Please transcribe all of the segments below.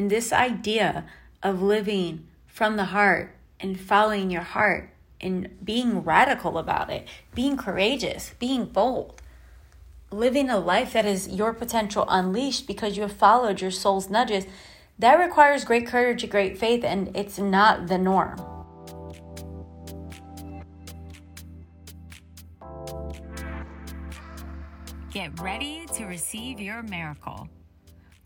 And this idea of living from the heart and following your heart and being radical about it, being courageous, being bold, living a life that is your potential unleashed because you have followed your soul's nudges, that requires great courage, and great faith, and it's not the norm. Get ready to receive your miracle.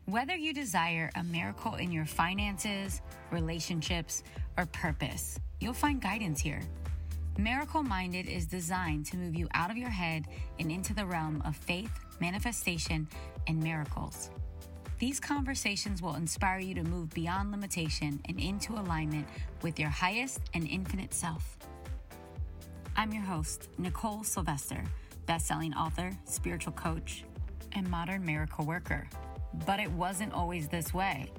Whether you desire a miracle in your finances, relationships, or purpose, you'll find guidance here. Miracle Minded is designed to move you out of your head and into the realm of faith, manifestation, and miracles. These conversations will inspire you to move beyond limitation and into alignment with your highest and infinite self. I'm your host, Nicole Sylvester, best-selling author, spiritual coach, and modern miracle worker. But it wasn't always this way.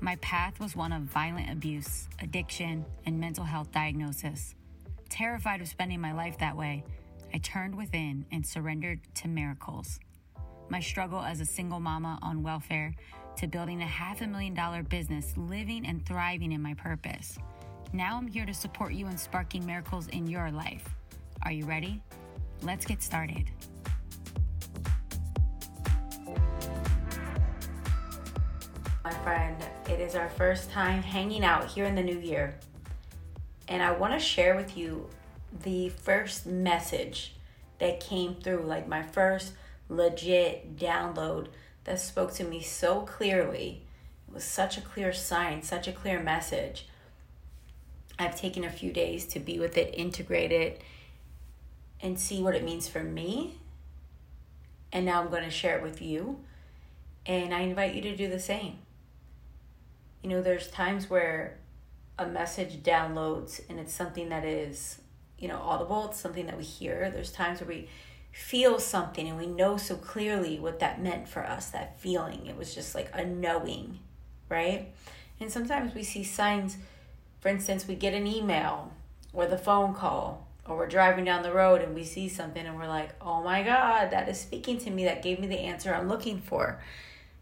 My path was one of violent abuse, addiction, and mental health diagnosis. Terrified of spending my life that way, I turned within and surrendered to miracles. My struggle as a single mama on welfare to building a half a million dollar business, living and thriving in my purpose. Now I'm here to support you in sparking miracles in your life. Are you ready? Let's get started. My friend, it is our first time hanging out here in the new year. And I want to share with you the first message that came through, like my first legit download that spoke to me so clearly. It was such a clear sign, such a clear message. I've taken a few days to be with it, integrate it, and see what it means for me. And now I'm going to share it with you. And I invite you to do the same. You know, there's times where a message downloads and it's something that is, you know, audible, it's something that we hear. There's times where we feel something and we know so clearly what that meant for us, that feeling. It was just like a knowing, right? And sometimes we see signs, for instance, we get an email or the phone call or we're driving down the road and we see something and we're like, oh my God, that is speaking to me. That gave me the answer I'm looking for.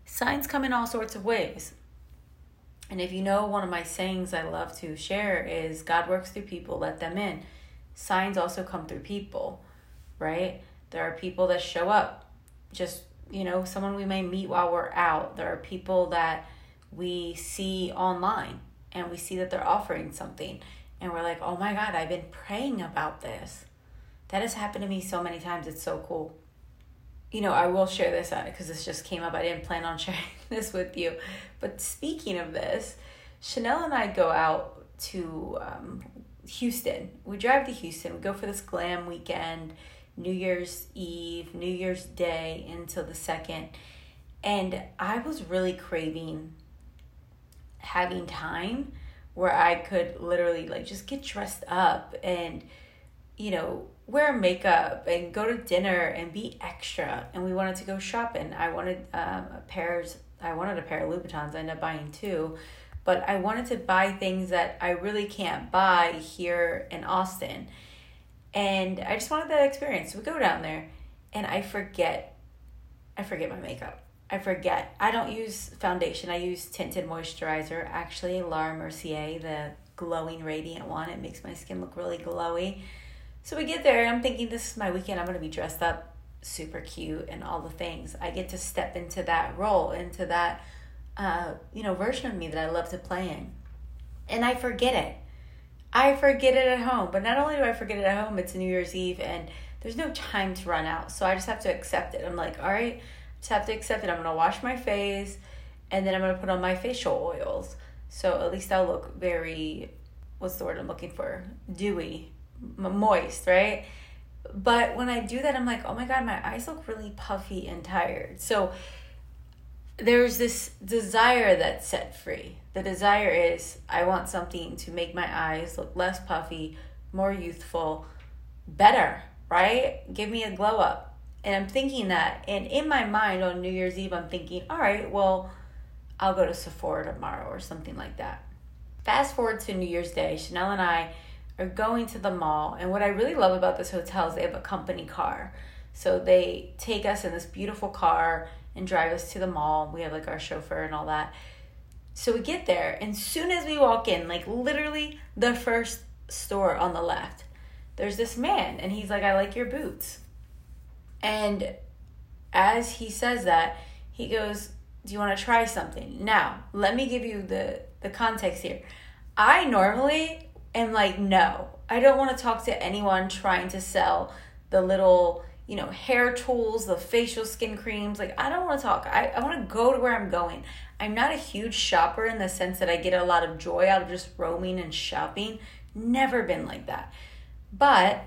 Signs come in all sorts of ways. And if you know one of my sayings I love to share is God works through people, let them in. Signs also come through people, right? There are people that show up, just, you know, someone we may meet while we're out. There are people that we see online and we see that they're offering something and we're like, oh my God, I've been praying about this. That has happened to me so many times. It's so cool you know, I will share this out because this just came up. I didn't plan on sharing this with you. But speaking of this, Chanel and I go out to um, Houston. We drive to Houston. We go for this glam weekend, New Year's Eve, New Year's Day until the second. And I was really craving having time where I could literally like just get dressed up and, you know, wear makeup and go to dinner and be extra. And we wanted to go shopping. I wanted um, pairs. I wanted a pair of Louboutins. I ended up buying two, but I wanted to buy things that I really can't buy here in Austin. And I just wanted that experience. So we go down there, and I forget. I forget my makeup. I forget. I don't use foundation. I use tinted moisturizer. Actually, Laura Mercier, the glowing radiant one. It makes my skin look really glowy. So we get there, and I'm thinking, this is my weekend. I'm going to be dressed up super cute and all the things. I get to step into that role, into that, uh, you know, version of me that I love to play in. And I forget it. I forget it at home. But not only do I forget it at home, it's New Year's Eve, and there's no time to run out. So I just have to accept it. I'm like, all right, just have to accept it. I'm going to wash my face, and then I'm going to put on my facial oils. So at least I'll look very, what's the word I'm looking for? Dewy moist, right? But when I do that, I'm like, oh my God, my eyes look really puffy and tired. So there's this desire that's set free. The desire is I want something to make my eyes look less puffy, more youthful, better, right? Give me a glow up. And I'm thinking that. And in my mind on New Year's Eve, I'm thinking, all right, well, I'll go to Sephora tomorrow or something like that. Fast forward to New Year's Day, Chanel and I are going to the mall. And what I really love about this hotel is they have a company car. So they take us in this beautiful car and drive us to the mall. We have like our chauffeur and all that. So we get there, and soon as we walk in, like literally the first store on the left, there's this man, and he's like, I like your boots. And as he says that, he goes, Do you want to try something? Now, let me give you the, the context here. I normally am like, No, I don't want to talk to anyone trying to sell the little you know, hair tools, the facial skin creams. Like, I don't want to talk. I, I want to go to where I'm going. I'm not a huge shopper in the sense that I get a lot of joy out of just roaming and shopping. Never been like that. But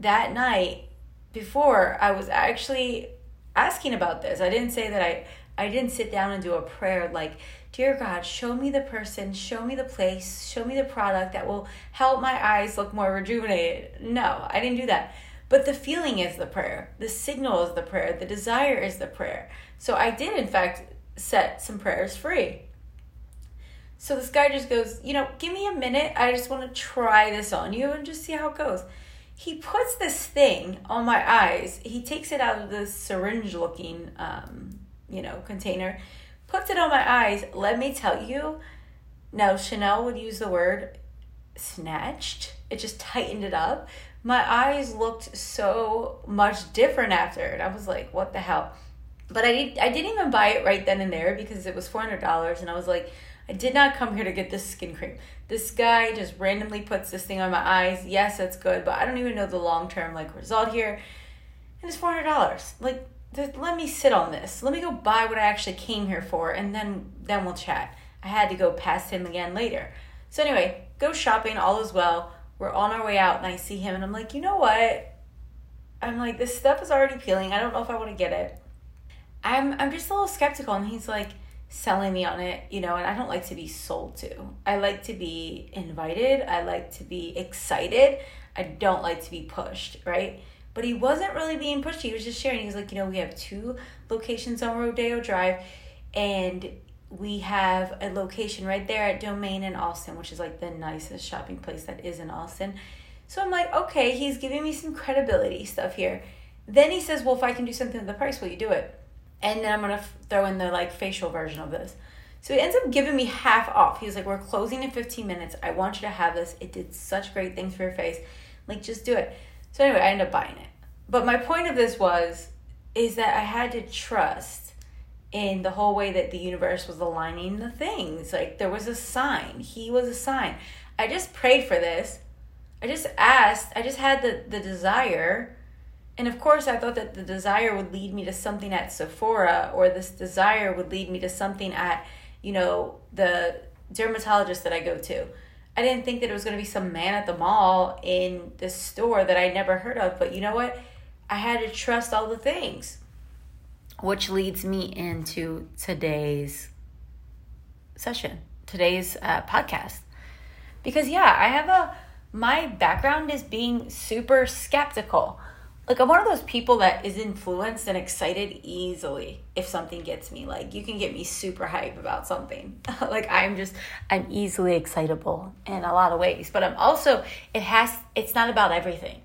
that night before, I was actually asking about this. I didn't say that I I didn't sit down and do a prayer like, Dear God, show me the person, show me the place, show me the product that will help my eyes look more rejuvenated. No, I didn't do that. But the feeling is the prayer, the signal is the prayer, the desire is the prayer. So I did, in fact, set some prayers free. So this guy just goes, You know, give me a minute. I just want to try this on you and just see how it goes. He puts this thing on my eyes. He takes it out of the syringe looking, um, you know, container, puts it on my eyes. Let me tell you, now Chanel would use the word snatched. It just tightened it up my eyes looked so much different after it. I was like, what the hell? But I did I didn't even buy it right then and there because it was four hundred dollars and I was like, I did not come here to get this skin cream. This guy just randomly puts this thing on my eyes. Yes, that's good, but I don't even know the long term like result here. And it's four hundred dollars. Like let me sit on this. Let me go buy what I actually came here for and then then we'll chat. I had to go past him again later. So anyway, go shopping, all is well we're on our way out and I see him and I'm like, you know what? I'm like, this stuff is already peeling. I don't know if I want to get it. I'm I'm just a little skeptical and he's like selling me on it, you know, and I don't like to be sold to. I like to be invited. I like to be excited. I don't like to be pushed, right? But he wasn't really being pushed. He was just sharing. He was like, you know, we have two locations on Rodeo Drive and we have a location right there at Domain in Austin, which is like the nicest shopping place that is in Austin. So I'm like, okay, he's giving me some credibility stuff here. Then he says, well, if I can do something with the price, will you do it? And then I'm gonna f- throw in the like facial version of this. So he ends up giving me half off. He was like, we're closing in 15 minutes. I want you to have this. It did such great things for your face. Like, just do it. So anyway, I ended up buying it. But my point of this was, is that I had to trust in the whole way that the universe was aligning the things. Like there was a sign. He was a sign. I just prayed for this. I just asked. I just had the, the desire. And of course, I thought that the desire would lead me to something at Sephora or this desire would lead me to something at, you know, the dermatologist that I go to. I didn't think that it was going to be some man at the mall in this store that I never heard of. But you know what? I had to trust all the things which leads me into today's session, today's uh, podcast. Because, yeah, I have a, my background is being super skeptical. Like, I'm one of those people that is influenced and excited easily if something gets me. Like, you can get me super hype about something. like, I'm just, I'm easily excitable in a lot of ways. But I'm also, it has, it's not about everything.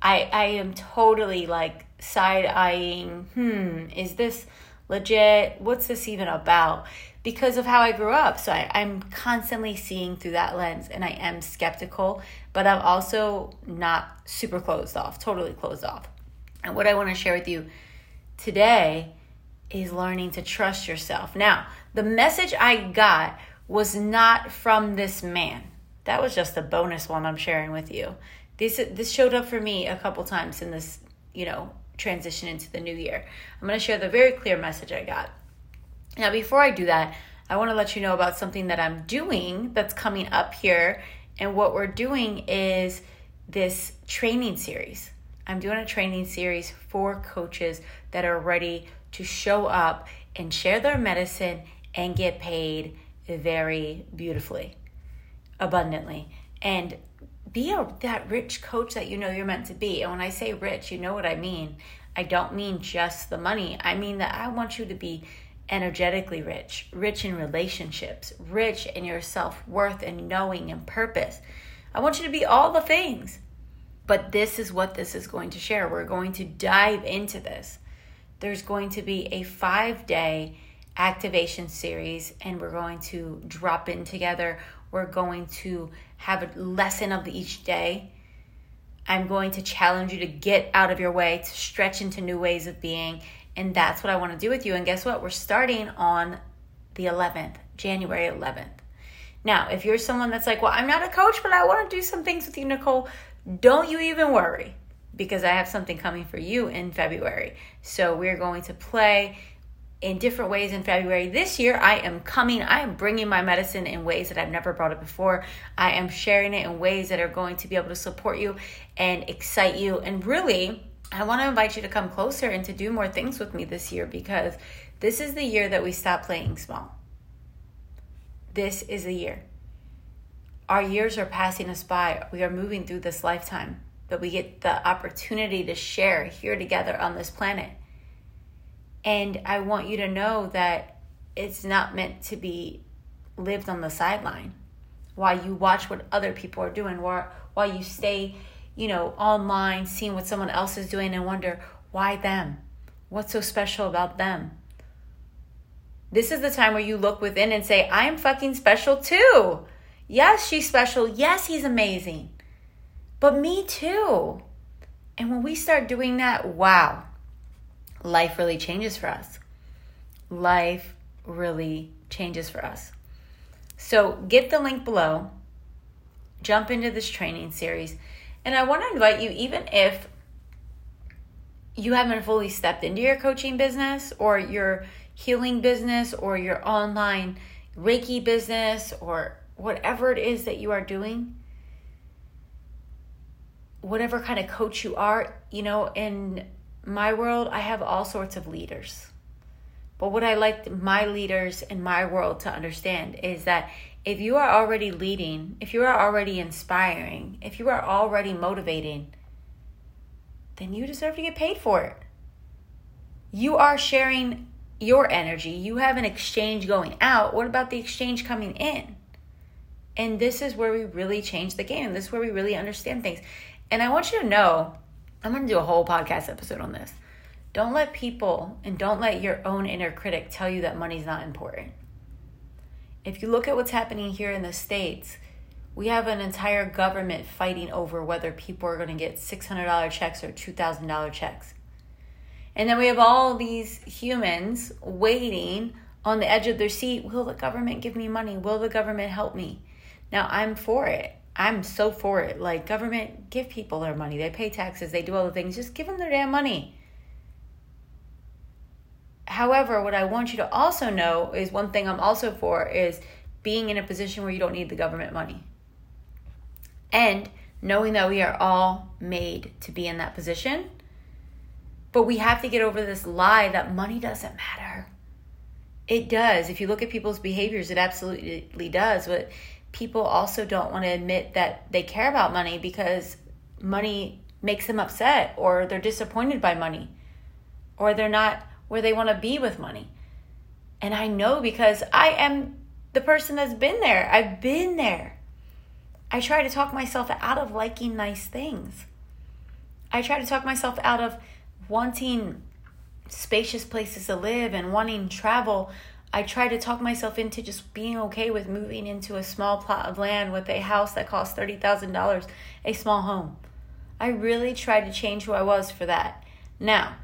I, I am totally like side eyeing, hmm, is this legit? What's this even about? Because of how I grew up. So I, I'm constantly seeing through that lens and I am skeptical, but I'm also not super closed off, totally closed off. And what I want to share with you today is learning to trust yourself. Now, the message I got was not from this man. That was just a bonus one I'm sharing with you. This this showed up for me a couple times in this, you know, transition into the new year. I'm going to share the very clear message I got. Now, before I do that, I want to let you know about something that I'm doing that's coming up here. And what we're doing is this training series. I'm doing a training series for coaches that are ready to show up and share their medicine and get paid very beautifully, abundantly. And be a, that rich coach that you know you're meant to be. And when I say rich, you know what I mean. I don't mean just the money. I mean that I want you to be energetically rich, rich in relationships, rich in your self worth and knowing and purpose. I want you to be all the things. But this is what this is going to share. We're going to dive into this. There's going to be a five day activation series and we're going to drop in together. We're going to have a lesson of each day. I'm going to challenge you to get out of your way, to stretch into new ways of being. And that's what I want to do with you. And guess what? We're starting on the 11th, January 11th. Now, if you're someone that's like, well, I'm not a coach, but I want to do some things with you, Nicole, don't you even worry because I have something coming for you in February. So we're going to play in different ways in February. This year, I am coming, I am bringing my medicine in ways that I've never brought it before. I am sharing it in ways that are going to be able to support you and excite you. And really, I want to invite you to come closer and to do more things with me this year because this is the year that we stop playing small. This is the year. Our years are passing us by. We are moving through this lifetime, but we get the opportunity to share here together on this planet. And I want you to know that it's not meant to be lived on the sideline while you watch what other people are doing, while you stay, you know, online seeing what someone else is doing and wonder, why them? What's so special about them? This is the time where you look within and say, I am fucking special too. Yes, she's special. Yes, he's amazing. But me too. And when we start doing that, wow, life really changes for us. Life really changes for us. So get the link below, jump into this training series. And I want to invite you, even if you haven't fully stepped into your coaching business or you're healing business or your online Reiki business or whatever it is that you are doing, whatever kind of coach you are, you know, in my world, I have all sorts of leaders. But what I like my leaders in my world to understand is that if you are already leading, if you are already inspiring, if you are already motivating, then you deserve to get paid for it. You are sharing your energy. You have an exchange going out. What about the exchange coming in? And this is where we really change the game. This is where we really understand things. And I want you to know I'm going to do a whole podcast episode on this. Don't let people and don't let your own inner critic tell you that money's not important. If you look at what's happening here in the States, we have an entire government fighting over whether people are going to get $600 checks or $2,000 checks. And then we have all these humans waiting on the edge of their seat. Will the government give me money? Will the government help me? Now, I'm for it. I'm so for it. Like, government, give people their money. They pay taxes, they do all the things. Just give them their damn money. However, what I want you to also know is one thing I'm also for is being in a position where you don't need the government money. And knowing that we are all made to be in that position but we have to get over this lie that money doesn't matter. It does. If you look at people's behaviors, it absolutely does. But people also don't want to admit that they care about money because money makes them upset or they're disappointed by money or they're not where they want to be with money. And I know because I am the person that's been there. I've been there. I try to talk myself out of liking nice things. I try to talk myself out of wanting spacious places to live and wanting travel, I try to talk myself into just being okay with moving into a small plot of land with a house that costs $30,000, a small home. I really tried to change who I was for that. Now,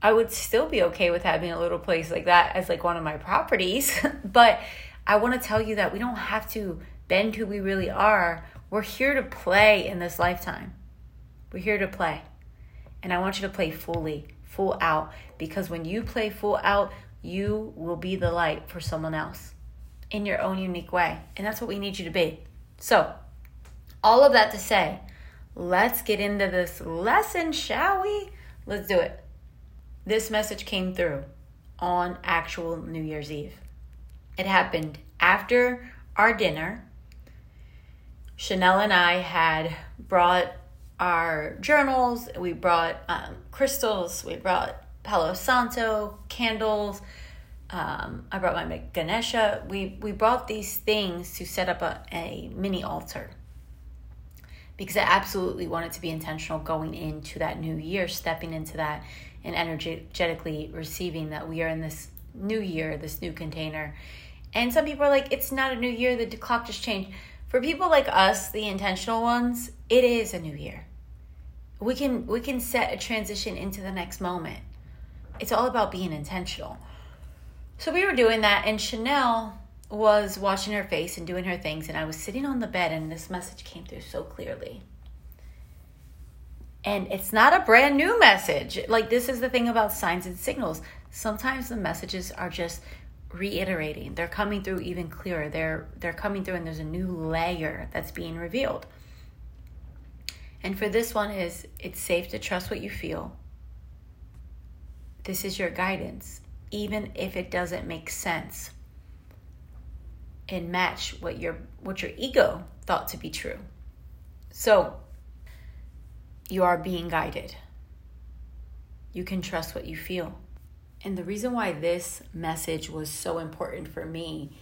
I would still be okay with having a little place like that as like one of my properties, but I want to tell you that we don't have to bend who we really are. We're here to play in this lifetime. We're here to play. And I want you to play fully, full out, because when you play full out, you will be the light for someone else in your own unique way. And that's what we need you to be. So, all of that to say, let's get into this lesson, shall we? Let's do it. This message came through on actual New Year's Eve. It happened after our dinner. Chanel and I had brought our journals, we brought um, crystals, we brought Palo Santo, candles. Um, I brought my Ganesha. We, we brought these things to set up a, a mini altar because I absolutely wanted to be intentional going into that new year, stepping into that and energetically receiving that we are in this new year, this new container. And some people are like, it's not a new year, the clock just changed. For people like us, the intentional ones, it is a new year. We can we can set a transition into the next moment. It's all about being intentional. So we were doing that and Chanel was washing her face and doing her things and I was sitting on the bed and this message came through so clearly. And it's not a brand new message. Like this is the thing about signs and signals. Sometimes the messages are just reiterating. They're coming through even clearer. They're they're coming through and there's a new layer that's being revealed. And for this one is it's safe to trust what you feel. This is your guidance even if it doesn't make sense and match what your what your ego thought to be true. So you are being guided. You can trust what you feel. And the reason why this message was so important for me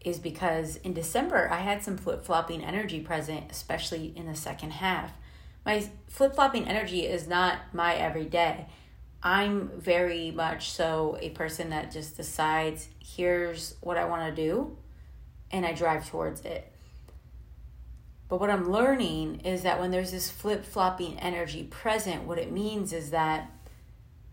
is because in December I had some flip flopping energy present, especially in the second half. My flip flopping energy is not my everyday. I'm very much so a person that just decides, here's what I want to do, and I drive towards it. But what I'm learning is that when there's this flip flopping energy present, what it means is that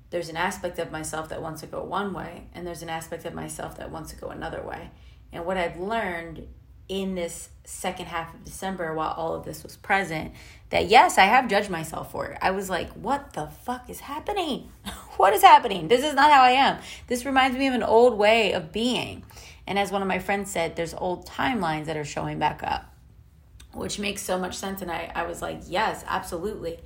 there's an aspect of myself that wants to go one way, and there's an aspect of myself that wants to go another way. And what I've learned in this second half of December, while all of this was present, that yes, I have judged myself for it. I was like, what the fuck is happening? what is happening? This is not how I am. This reminds me of an old way of being. And as one of my friends said, there's old timelines that are showing back up, which makes so much sense. And I, I was like, yes, absolutely.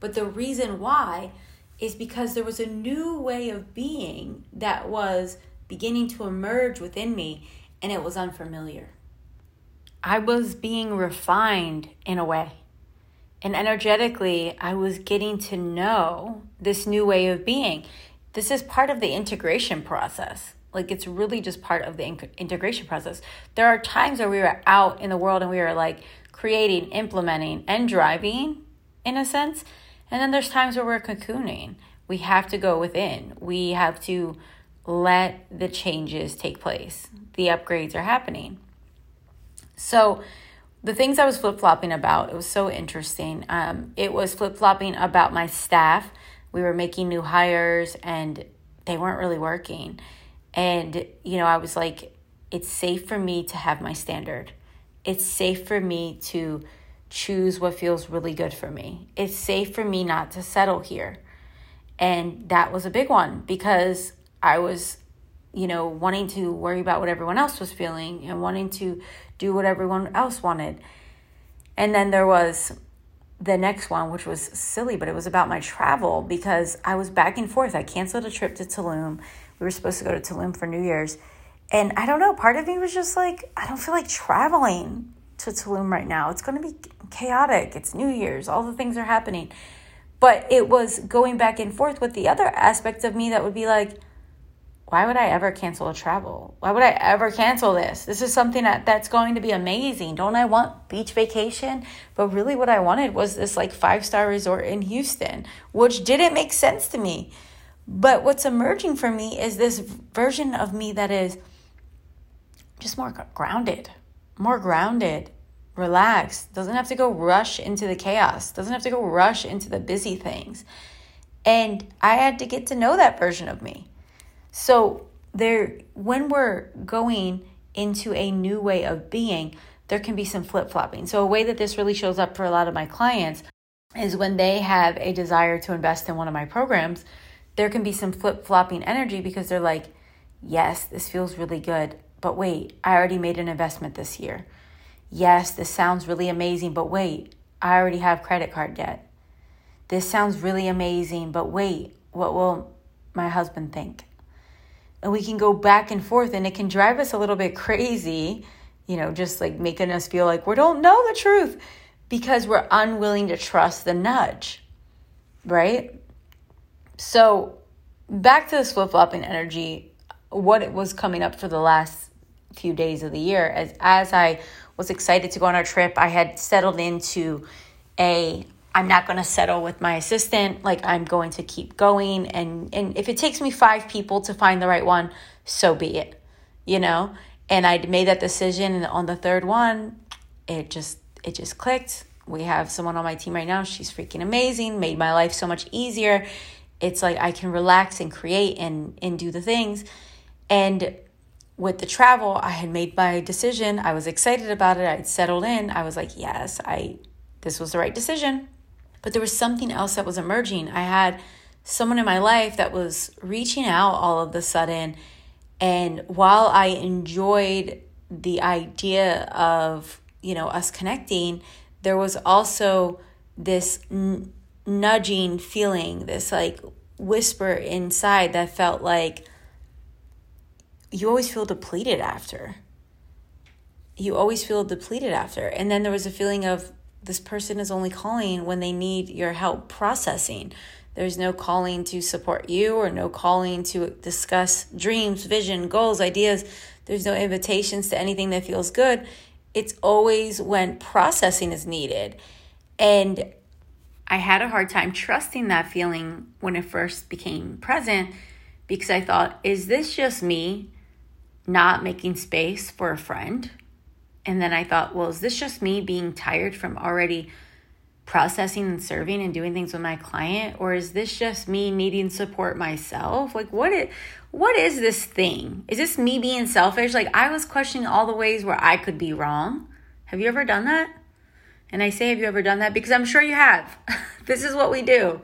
But the reason why is because there was a new way of being that was beginning to emerge within me and it was unfamiliar. I was being refined in a way. And energetically, I was getting to know this new way of being. This is part of the integration process. Like, it's really just part of the integration process. There are times where we were out in the world and we were like creating, implementing, and driving in a sense. And then there's times where we're cocooning. We have to go within. We have to let the changes take place. The upgrades are happening. So, the things I was flip flopping about, it was so interesting. Um, it was flip flopping about my staff. We were making new hires and they weren't really working. And, you know, I was like, it's safe for me to have my standard. It's safe for me to choose what feels really good for me. It's safe for me not to settle here. And that was a big one because I was, you know, wanting to worry about what everyone else was feeling and wanting to do what everyone else wanted. And then there was the next one, which was silly, but it was about my travel because I was back and forth. I canceled a trip to Tulum. We were supposed to go to Tulum for New Year's. And I don't know, part of me was just like, I don't feel like traveling to Tulum right now. It's going to be chaotic. It's New Year's. All the things are happening. But it was going back and forth with the other aspects of me that would be like, why would I ever cancel a travel? Why would I ever cancel this? This is something that, that's going to be amazing. Don't I want beach vacation? But really, what I wanted was this like five star resort in Houston, which didn't make sense to me. But what's emerging for me is this version of me that is just more grounded, more grounded, relaxed, doesn't have to go rush into the chaos, doesn't have to go rush into the busy things. And I had to get to know that version of me. So there when we're going into a new way of being, there can be some flip-flopping. So a way that this really shows up for a lot of my clients is when they have a desire to invest in one of my programs, there can be some flip-flopping energy because they're like, "Yes, this feels really good, but wait, I already made an investment this year." Yes, this sounds really amazing, but wait, I already have credit card debt. This sounds really amazing, but wait, what will my husband think? and we can go back and forth and it can drive us a little bit crazy you know just like making us feel like we don't know the truth because we're unwilling to trust the nudge right so back to the flip flopping energy what it was coming up for the last few days of the year as as i was excited to go on our trip i had settled into a I'm not going to settle with my assistant. Like I'm going to keep going and and if it takes me 5 people to find the right one, so be it, you know? And I made that decision and on the third one, it just it just clicked. We have someone on my team right now. She's freaking amazing, made my life so much easier. It's like I can relax and create and and do the things. And with the travel, I had made my decision. I was excited about it. I'd settled in. I was like, yes, I this was the right decision. But there was something else that was emerging. I had someone in my life that was reaching out all of the sudden. And while I enjoyed the idea of, you know, us connecting, there was also this n- nudging feeling, this like whisper inside that felt like you always feel depleted after. You always feel depleted after. And then there was a feeling of this person is only calling when they need your help processing. There's no calling to support you or no calling to discuss dreams, vision, goals, ideas. There's no invitations to anything that feels good. It's always when processing is needed. And I had a hard time trusting that feeling when it first became present because I thought, is this just me not making space for a friend? And then I thought, well, is this just me being tired from already processing and serving and doing things with my client or is this just me needing support myself? Like what it what is this thing? Is this me being selfish? Like I was questioning all the ways where I could be wrong. Have you ever done that? And I say have you ever done that because I'm sure you have. this is what we do.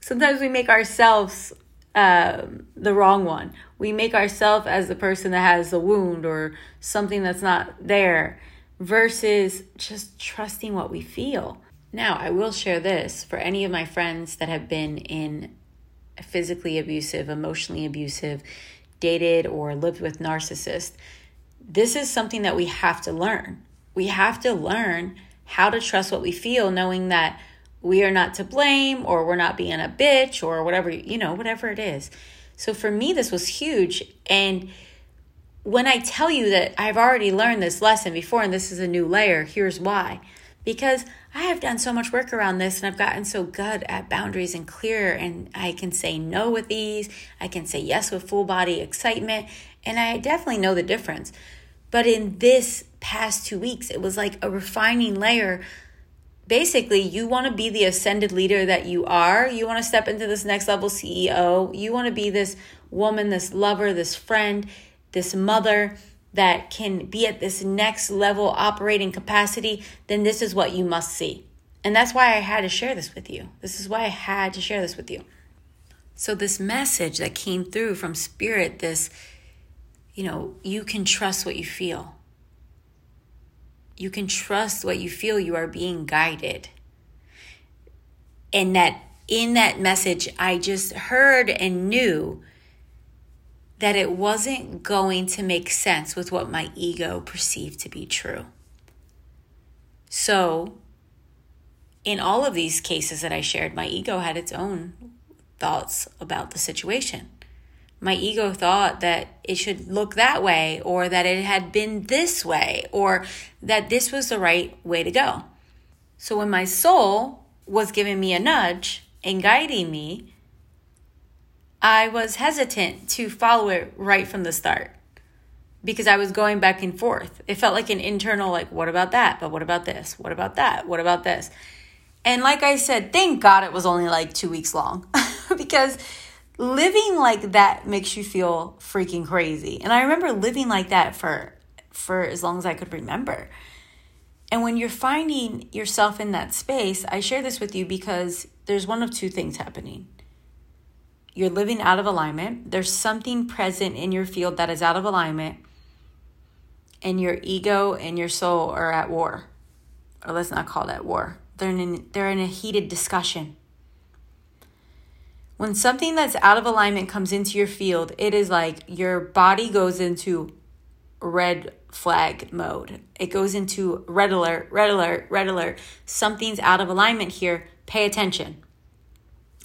Sometimes we make ourselves um, the wrong one. We make ourselves as the person that has the wound or something that's not there versus just trusting what we feel. Now, I will share this for any of my friends that have been in physically abusive, emotionally abusive, dated, or lived with narcissists. This is something that we have to learn. We have to learn how to trust what we feel, knowing that we are not to blame or we're not being a bitch or whatever, you know, whatever it is. So for me, this was huge. And when I tell you that I've already learned this lesson before and this is a new layer, here's why. Because I have done so much work around this and I've gotten so good at boundaries and clear and I can say no with ease. I can say yes with full body excitement and I definitely know the difference. But in this past 2 weeks it was like a refining layer. Basically, you want to be the ascended leader that you are. You want to step into this next level CEO. You want to be this woman, this lover, this friend, this mother that can be at this next level operating capacity, then this is what you must see. And that's why I had to share this with you. This is why I had to share this with you. So, this message that came through from Spirit, this, you know, you can trust what you feel. You can trust what you feel. You are being guided. And that in that message, I just heard and knew that it wasn't going to make sense with what my ego perceived to be true. So, in all of these cases that I shared, my ego had its own thoughts about the situation. My ego thought that it should look that way, or that it had been this way, or that this was the right way to go. So, when my soul was giving me a nudge and guiding me, I was hesitant to follow it right from the start because I was going back and forth. It felt like an internal, like, what about that? But what about this? What about that? What about this? And like I said, thank God it was only like two weeks long because living like that makes you feel freaking crazy. And I remember living like that for for as long as I could remember. And when you're finding yourself in that space, I share this with you because there's one of two things happening you're living out of alignment. There's something present in your field that is out of alignment, and your ego and your soul are at war. Or let's not call that war. They're in, they're in a heated discussion. When something that's out of alignment comes into your field, it is like your body goes into red flag mode. It goes into red alert, red alert, red alert. Something's out of alignment here. Pay attention.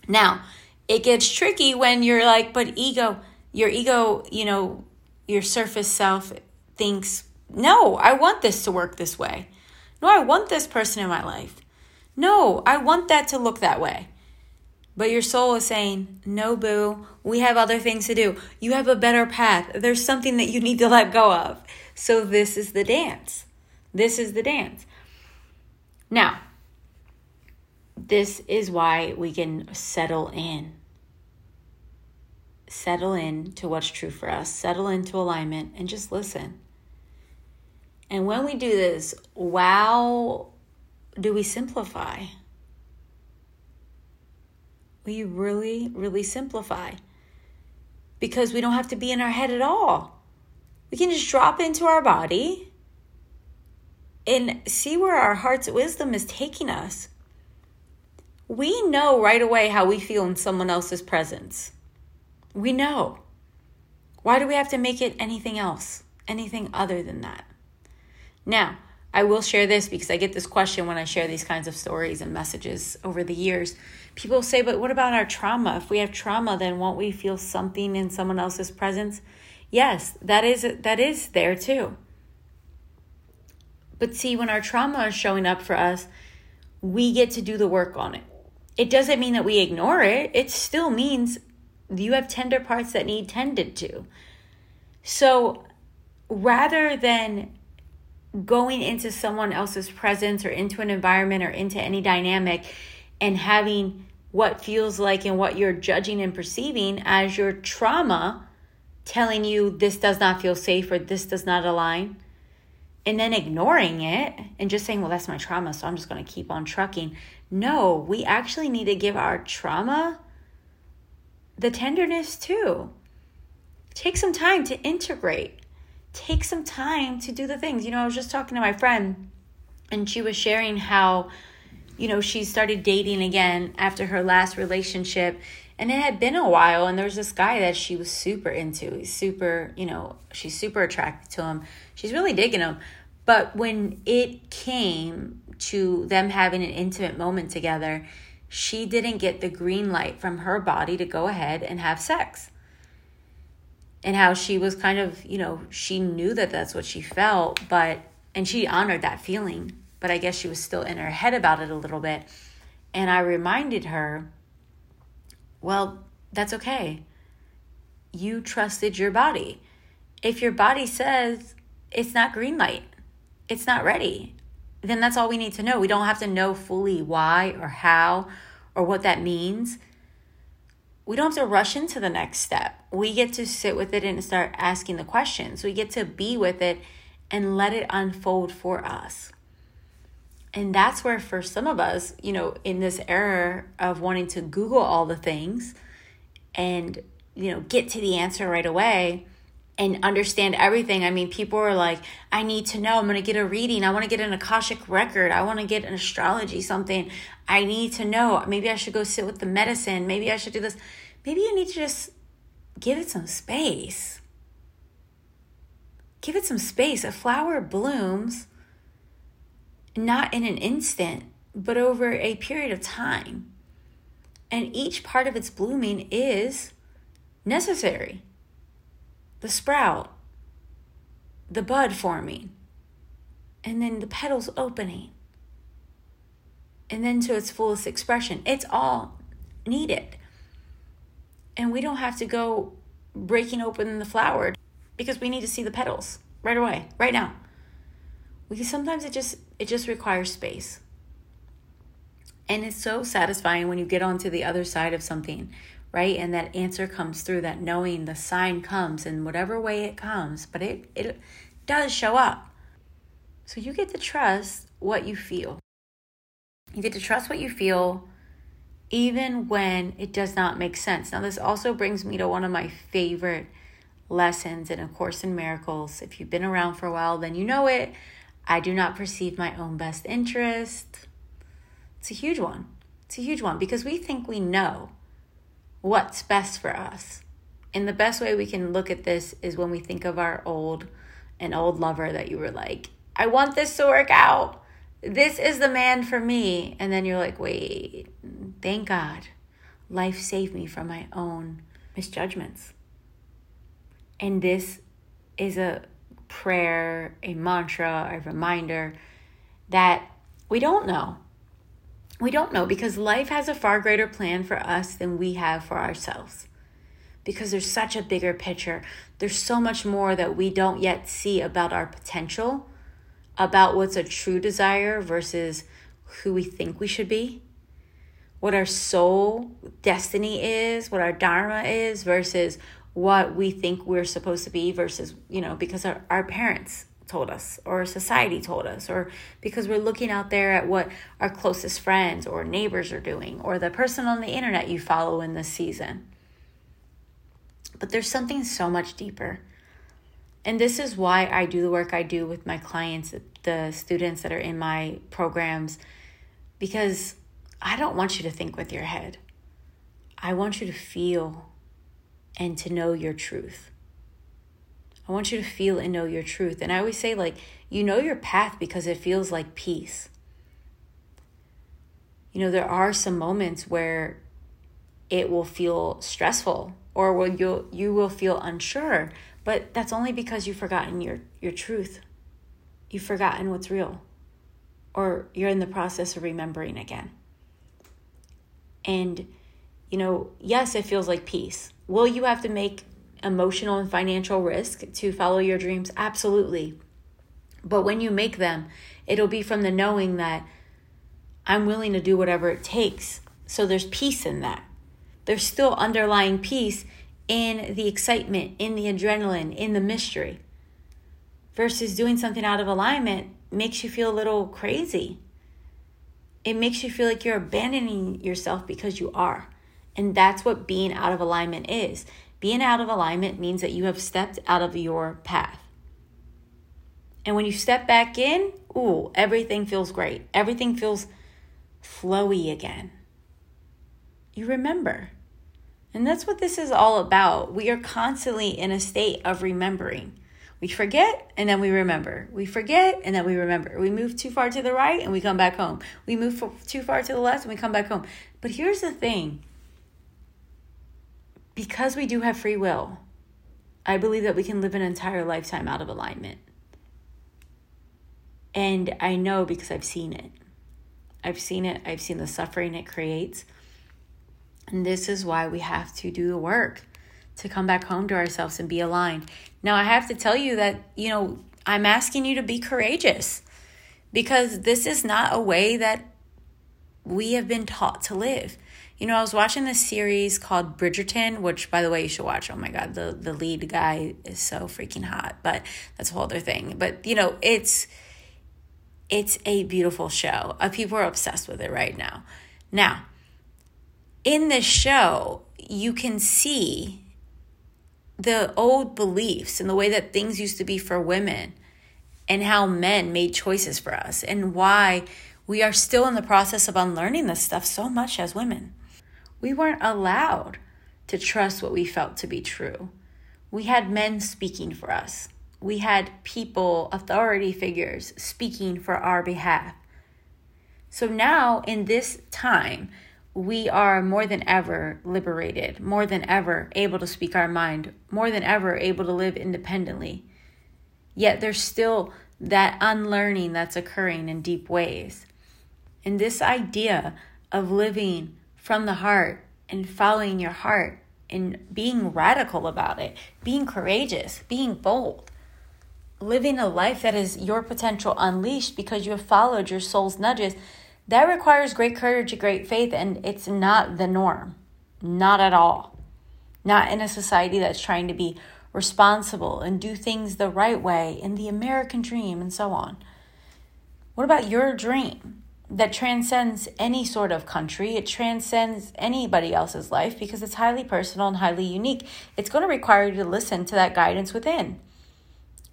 Now, it gets tricky when you're like, but ego, your ego, you know, your surface self thinks, no, I want this to work this way. No, I want this person in my life. No, I want that to look that way. But your soul is saying, No, boo, we have other things to do. You have a better path. There's something that you need to let go of. So, this is the dance. This is the dance. Now, this is why we can settle in. Settle in to what's true for us, settle into alignment, and just listen. And when we do this, wow, do we simplify? We really, really simplify because we don't have to be in our head at all. We can just drop into our body and see where our heart's wisdom is taking us. We know right away how we feel in someone else's presence. We know. Why do we have to make it anything else, anything other than that? Now, I will share this because I get this question when I share these kinds of stories and messages over the years. People say, but what about our trauma? If we have trauma, then won't we feel something in someone else's presence? Yes, that is that is there too. But see, when our trauma is showing up for us, we get to do the work on it. It doesn't mean that we ignore it. It still means you have tender parts that need tended to. So rather than going into someone else's presence or into an environment or into any dynamic and having what feels like and what you're judging and perceiving as your trauma telling you this does not feel safe or this does not align. And then ignoring it and just saying well that's my trauma so i'm just going to keep on trucking. No we actually need to give our trauma the tenderness too. Take some time to integrate. Take some time to do the things. You know, I was just talking to my friend and she was sharing how, you know, she started dating again after her last relationship. And it had been a while, and there was this guy that she was super into. He's super, you know, she's super attracted to him. She's really digging him. But when it came to them having an intimate moment together, she didn't get the green light from her body to go ahead and have sex and how she was kind of, you know, she knew that that's what she felt, but, and she honored that feeling, but I guess she was still in her head about it a little bit. And I reminded her, well, that's okay. You trusted your body. If your body says it's not green light, it's not ready, then that's all we need to know. We don't have to know fully why or how or what that means we don't have to rush into the next step. We get to sit with it and start asking the questions. We get to be with it and let it unfold for us. And that's where, for some of us, you know, in this era of wanting to Google all the things and, you know, get to the answer right away and understand everything. I mean, people are like, I need to know. I'm going to get a reading. I want to get an Akashic record. I want to get an astrology, something. I need to know. Maybe I should go sit with the medicine. Maybe I should do this. Maybe you need to just give it some space. Give it some space. A flower blooms not in an instant, but over a period of time. And each part of its blooming is necessary the sprout, the bud forming, and then the petals opening, and then to its fullest expression. It's all needed. And we don't have to go breaking open the flower because we need to see the petals right away, right now. We sometimes it just it just requires space. And it's so satisfying when you get onto the other side of something right? And that answer comes through, that knowing the sign comes in whatever way it comes, but it, it does show up. So you get to trust what you feel. You get to trust what you feel even when it does not make sense. Now, this also brings me to one of my favorite lessons in A Course in Miracles. If you've been around for a while, then you know it. I do not perceive my own best interest. It's a huge one. It's a huge one because we think we know what's best for us. And the best way we can look at this is when we think of our old an old lover that you were like, I want this to work out. This is the man for me. And then you're like, wait, thank God. Life saved me from my own misjudgments. And this is a prayer, a mantra, a reminder that we don't know. We don't know because life has a far greater plan for us than we have for ourselves. Because there's such a bigger picture. There's so much more that we don't yet see about our potential, about what's a true desire versus who we think we should be, what our soul destiny is, what our dharma is versus what we think we're supposed to be versus, you know, because our, our parents told us or society told us or because we're looking out there at what our closest friends or neighbors are doing or the person on the internet you follow in this season. But there's something so much deeper. And this is why I do the work I do with my clients, the students that are in my programs, because I don't want you to think with your head. I want you to feel and to know your truth. I want you to feel and know your truth. And I always say, like, you know your path because it feels like peace. You know, there are some moments where it will feel stressful or where you'll, you will feel unsure, but that's only because you've forgotten your, your truth. You've forgotten what's real, or you're in the process of remembering again. And, you know, yes, it feels like peace. Will you have to make emotional and financial risk to follow your dreams? Absolutely. But when you make them, it'll be from the knowing that I'm willing to do whatever it takes. So there's peace in that. There's still underlying peace in the excitement, in the adrenaline, in the mystery. Versus doing something out of alignment makes you feel a little crazy. It makes you feel like you're abandoning yourself because you are. And that's what being out of alignment is. Being out of alignment means that you have stepped out of your path. And when you step back in, ooh, everything feels great. Everything feels flowy again. You remember. And that's what this is all about. We are constantly in a state of remembering. We forget and then we remember. We forget and then we remember. We move too far to the right and we come back home. We move too far to the left and we come back home. But here's the thing because we do have free will, I believe that we can live an entire lifetime out of alignment. And I know because I've seen it. I've seen it, I've seen the suffering it creates. And this is why we have to do the work to come back home to ourselves and be aligned. Now, I have to tell you that, you know, I'm asking you to be courageous because this is not a way that we have been taught to live. You know, I was watching this series called Bridgerton, which, by the way, you should watch. Oh my God, the, the lead guy is so freaking hot, but that's a whole other thing. But, you know, it's it's a beautiful show. Uh, people are obsessed with it right now. Now, in this show, you can see the old beliefs and the way that things used to be for women and how men made choices for us and why we are still in the process of unlearning this stuff so much as women. We weren't allowed to trust what we felt to be true. We had men speaking for us. We had people, authority figures, speaking for our behalf. So now, in this time, we are more than ever liberated, more than ever able to speak our mind, more than ever able to live independently. Yet there's still that unlearning that's occurring in deep ways. And this idea of living from the heart and following your heart and being radical about it, being courageous, being bold, living a life that is your potential unleashed because you have followed your soul's nudges, that requires great courage and great faith, and it's not the norm. Not at all. Not in a society that's trying to be responsible and do things the right way in the American dream and so on. What about your dream? That transcends any sort of country. It transcends anybody else's life because it's highly personal and highly unique. It's going to require you to listen to that guidance within.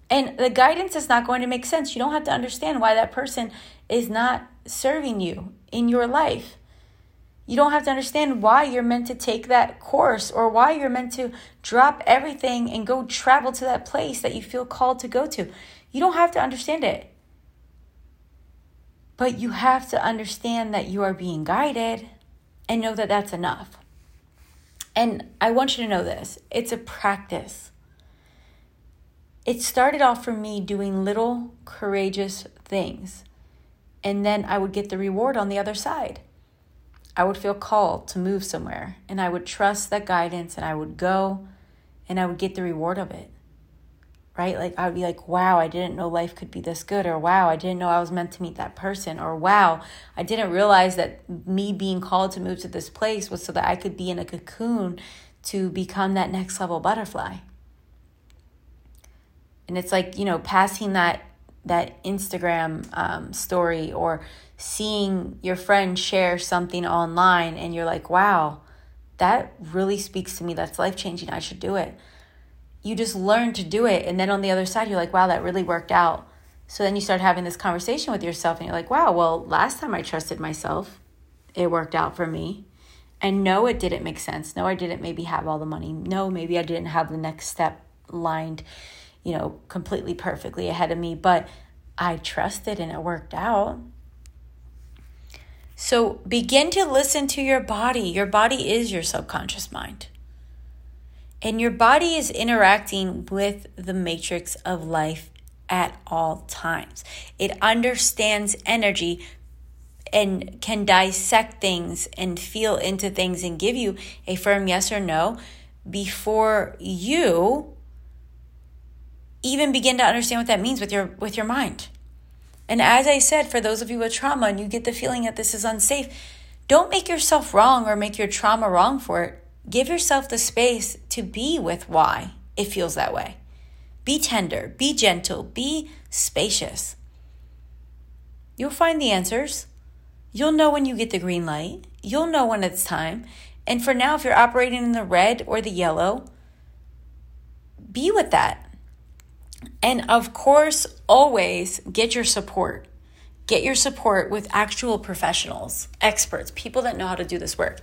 And the guidance is not going to make sense. You don't have to understand why that person is not serving you in your life. You don't have to understand why you're meant to take that course or why you're meant to drop everything and go travel to that place that you feel called to go to. You don't have to understand it. But you have to understand that you are being guided and know that that's enough. And I want you to know this it's a practice. It started off for me doing little courageous things, and then I would get the reward on the other side. I would feel called to move somewhere and I would trust that guidance and I would go and I would get the reward of it. Right? Like I would be like, wow, I didn't know life could be this good, or wow, I didn't know I was meant to meet that person, or wow, I didn't realize that me being called to move to this place was so that I could be in a cocoon to become that next level butterfly. And it's like, you know, passing that that Instagram um, story or seeing your friend share something online and you're like, wow, that really speaks to me. That's life changing. I should do it. You just learn to do it. And then on the other side, you're like, wow, that really worked out. So then you start having this conversation with yourself and you're like, wow, well, last time I trusted myself, it worked out for me. And no, it didn't make sense. No, I didn't maybe have all the money. No, maybe I didn't have the next step lined, you know, completely perfectly ahead of me. But I trusted and it worked out. So begin to listen to your body. Your body is your subconscious mind. And your body is interacting with the matrix of life at all times. It understands energy and can dissect things and feel into things and give you a firm yes or no before you even begin to understand what that means with your with your mind. And as I said, for those of you with trauma and you get the feeling that this is unsafe, don't make yourself wrong or make your trauma wrong for it. Give yourself the space to be with why it feels that way. Be tender, be gentle, be spacious. You'll find the answers. You'll know when you get the green light. You'll know when it's time. And for now, if you're operating in the red or the yellow, be with that. And of course, always get your support. Get your support with actual professionals, experts, people that know how to do this work.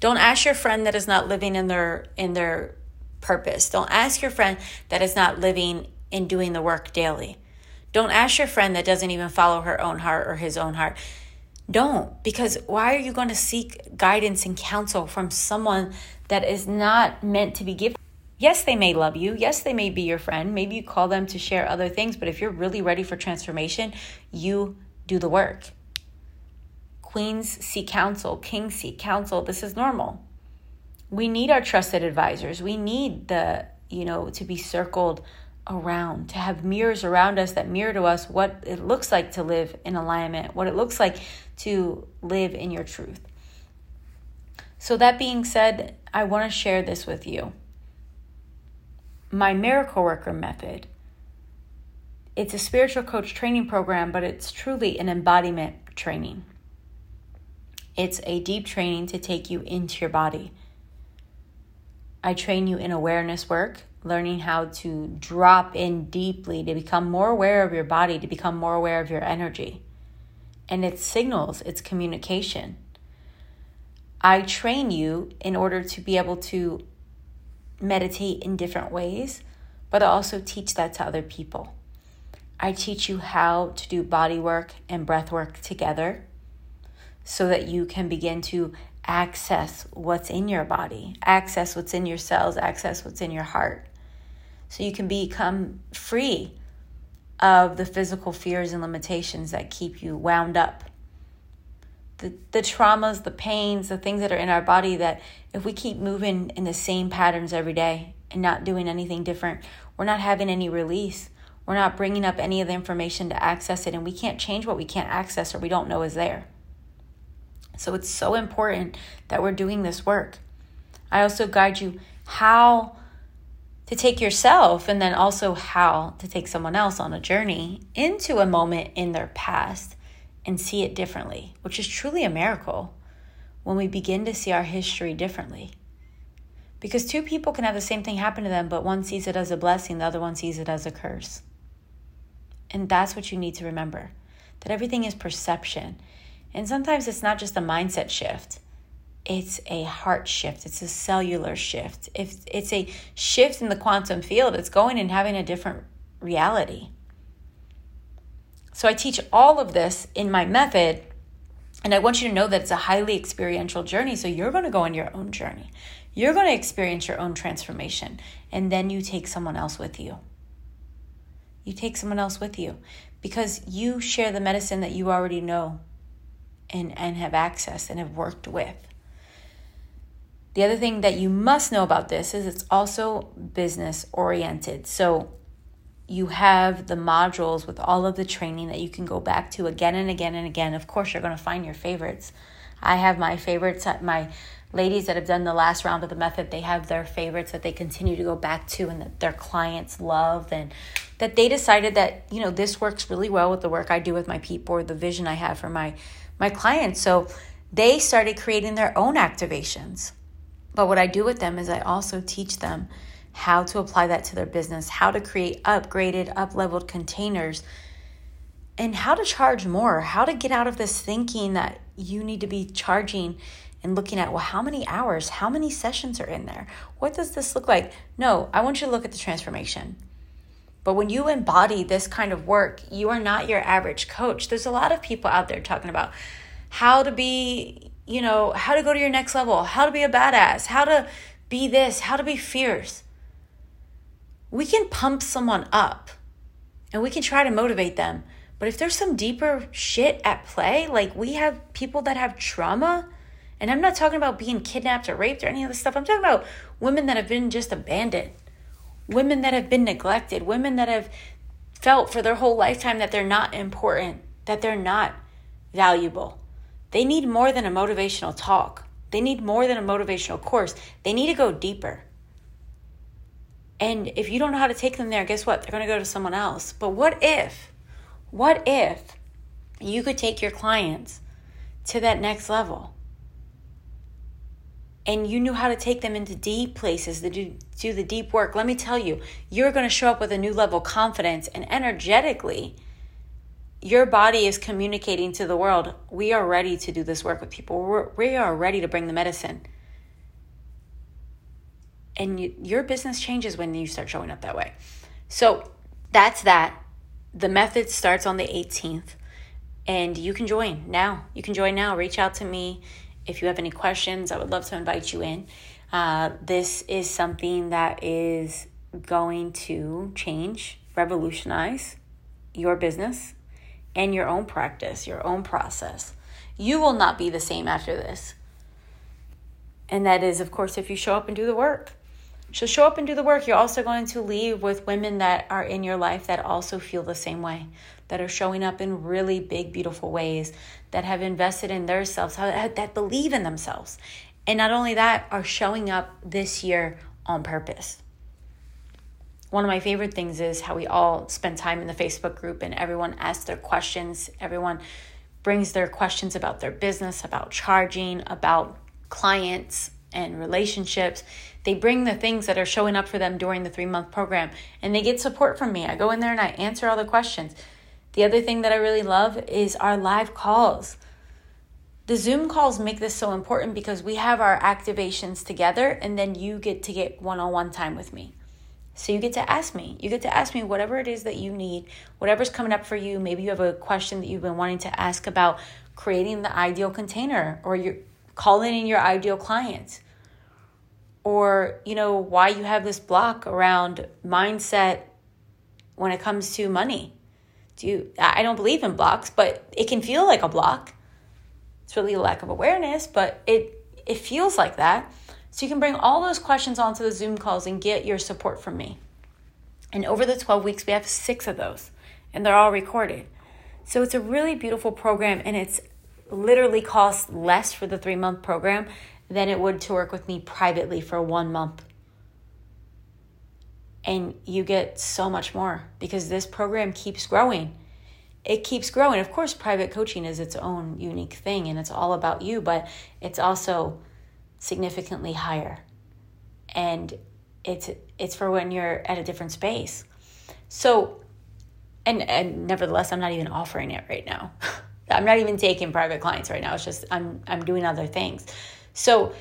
Don't ask your friend that is not living in their in their purpose. Don't ask your friend that is not living and doing the work daily. Don't ask your friend that doesn't even follow her own heart or his own heart. Don't, because why are you going to seek guidance and counsel from someone that is not meant to be given? Yes, they may love you. Yes, they may be your friend. Maybe you call them to share other things, but if you're really ready for transformation, you do the work. Queens seek counsel, kings seek counsel. This is normal. We need our trusted advisors. We need the, you know, to be circled around, to have mirrors around us that mirror to us what it looks like to live in alignment, what it looks like to live in your truth. So, that being said, I want to share this with you my Miracle Worker method. It's a spiritual coach training program, but it's truly an embodiment training. It's a deep training to take you into your body. I train you in awareness work, learning how to drop in deeply, to become more aware of your body, to become more aware of your energy. And it's signals, it's communication. I train you in order to be able to meditate in different ways, but I also teach that to other people. I teach you how to do body work and breath work together so that you can begin to access what's in your body, access what's in your cells, access what's in your heart. So you can become free of the physical fears and limitations that keep you wound up the, the traumas, the pains, the things that are in our body that if we keep moving in the same patterns every day and not doing anything different, we're not having any release. We're not bringing up any of the information to access it, and we can't change what we can't access or we don't know is there. So it's so important that we're doing this work. I also guide you how to take yourself and then also how to take someone else on a journey into a moment in their past and see it differently, which is truly a miracle when we begin to see our history differently. Because two people can have the same thing happen to them, but one sees it as a blessing, the other one sees it as a curse. And that's what you need to remember that everything is perception. And sometimes it's not just a mindset shift, it's a heart shift, it's a cellular shift. If it's a shift in the quantum field, it's going and having a different reality. So I teach all of this in my method. And I want you to know that it's a highly experiential journey. So you're going to go on your own journey. You're going to experience your own transformation. And then you take someone else with you. You take someone else with you because you share the medicine that you already know and, and have access and have worked with. The other thing that you must know about this is it's also business oriented. So you have the modules with all of the training that you can go back to again and again and again. Of course, you're going to find your favorites. I have my favorites, my ladies that have done the last round of the method, they have their favorites that they continue to go back to and that their clients love and that they decided that, you know, this works really well with the work I do with my people or the vision I have for my my clients. So they started creating their own activations. But what I do with them is I also teach them how to apply that to their business, how to create upgraded, up leveled containers, and how to charge more, how to get out of this thinking that you need to be charging and looking at, well, how many hours, how many sessions are in there? What does this look like? No, I want you to look at the transformation. But when you embody this kind of work, you are not your average coach. There's a lot of people out there talking about how to be, you know, how to go to your next level, how to be a badass, how to be this, how to be fierce we can pump someone up and we can try to motivate them. But if there's some deeper shit at play, like we have people that have trauma, and I'm not talking about being kidnapped or raped or any of this stuff. I'm talking about women that have been just abandoned, women that have been neglected, women that have felt for their whole lifetime that they're not important, that they're not valuable. They need more than a motivational talk. They need more than a motivational course. They need to go deeper. And if you don't know how to take them there, guess what? They're going to go to someone else. But what if, what if you could take your clients to that next level? And you knew how to take them into deep places to do, do the deep work. Let me tell you, you're going to show up with a new level of confidence and energetically. Your body is communicating to the world, we are ready to do this work with people. We're, we are ready to bring the medicine and you, your business changes when you start showing up that way. So that's that. The method starts on the 18th, and you can join now. You can join now. Reach out to me if you have any questions. I would love to invite you in. Uh, this is something that is going to change, revolutionize your business and your own practice, your own process. You will not be the same after this. And that is, of course, if you show up and do the work. So show up and do the work. You're also going to leave with women that are in your life that also feel the same way, that are showing up in really big, beautiful ways, that have invested in themselves, that believe in themselves. And not only that, are showing up this year on purpose. One of my favorite things is how we all spend time in the Facebook group and everyone asks their questions. Everyone brings their questions about their business, about charging, about clients and relationships they bring the things that are showing up for them during the three month program and they get support from me. I go in there and I answer all the questions. The other thing that I really love is our live calls. The Zoom calls make this so important because we have our activations together and then you get to get one on one time with me. So you get to ask me. You get to ask me whatever it is that you need, whatever's coming up for you. Maybe you have a question that you've been wanting to ask about creating the ideal container or you're calling in your ideal clients or you know why you have this block around mindset when it comes to money do i don't believe in blocks but it can feel like a block. It's really a lack of awareness but it it feels like that. So you can bring all those questions onto the zoom calls and get your support from me. And over the 12 weeks we have six of those and they're all recorded. So it's a really beautiful program and it's literally costs less for the three month program than it would to work with me privately for one month. And you get so much more because this program keeps growing. It keeps growing. Of course, private coaching is its own unique thing and it's all about you, but it's also significantly higher. And it's it's for when you're at a different space. So and and nevertheless, I'm not even offering it right now. I'm not even taking private clients right now. It's just I'm I'm doing other things. So,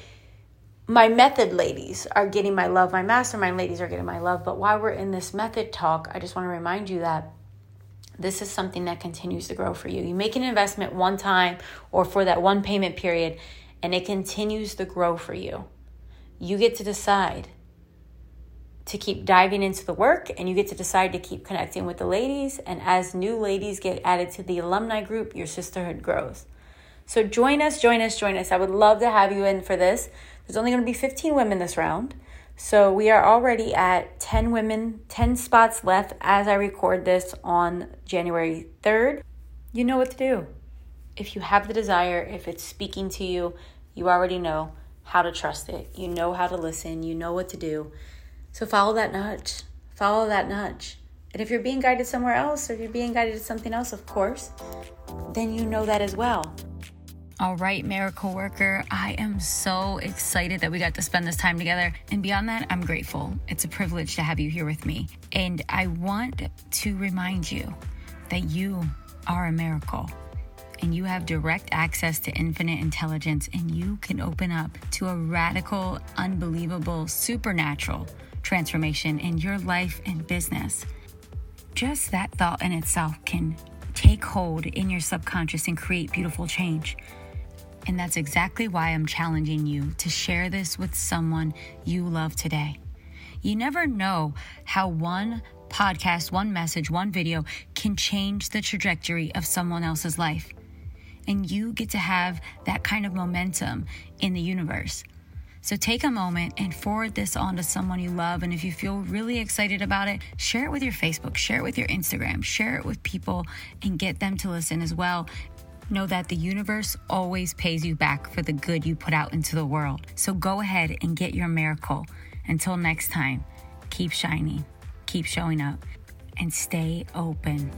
my method ladies are getting my love, my mastermind ladies are getting my love. But while we're in this method talk, I just want to remind you that this is something that continues to grow for you. You make an investment one time or for that one payment period, and it continues to grow for you. You get to decide to keep diving into the work, and you get to decide to keep connecting with the ladies. And as new ladies get added to the alumni group, your sisterhood grows. So join us, join us, join us. I would love to have you in for this. There's only going to be 15 women this round. So we are already at 10 women, 10 spots left as I record this on January 3rd. You know what to do. If you have the desire, if it's speaking to you, you already know how to trust it. You know how to listen. You know what to do. So follow that nudge. Follow that nudge. And if you're being guided somewhere else, or you're being guided to something else, of course, then you know that as well. All right, miracle worker, I am so excited that we got to spend this time together. And beyond that, I'm grateful. It's a privilege to have you here with me. And I want to remind you that you are a miracle and you have direct access to infinite intelligence, and you can open up to a radical, unbelievable, supernatural transformation in your life and business. Just that thought in itself can take hold in your subconscious and create beautiful change. And that's exactly why I'm challenging you to share this with someone you love today. You never know how one podcast, one message, one video can change the trajectory of someone else's life. And you get to have that kind of momentum in the universe. So take a moment and forward this on to someone you love. And if you feel really excited about it, share it with your Facebook, share it with your Instagram, share it with people, and get them to listen as well. Know that the universe always pays you back for the good you put out into the world. So go ahead and get your miracle. Until next time, keep shining, keep showing up, and stay open.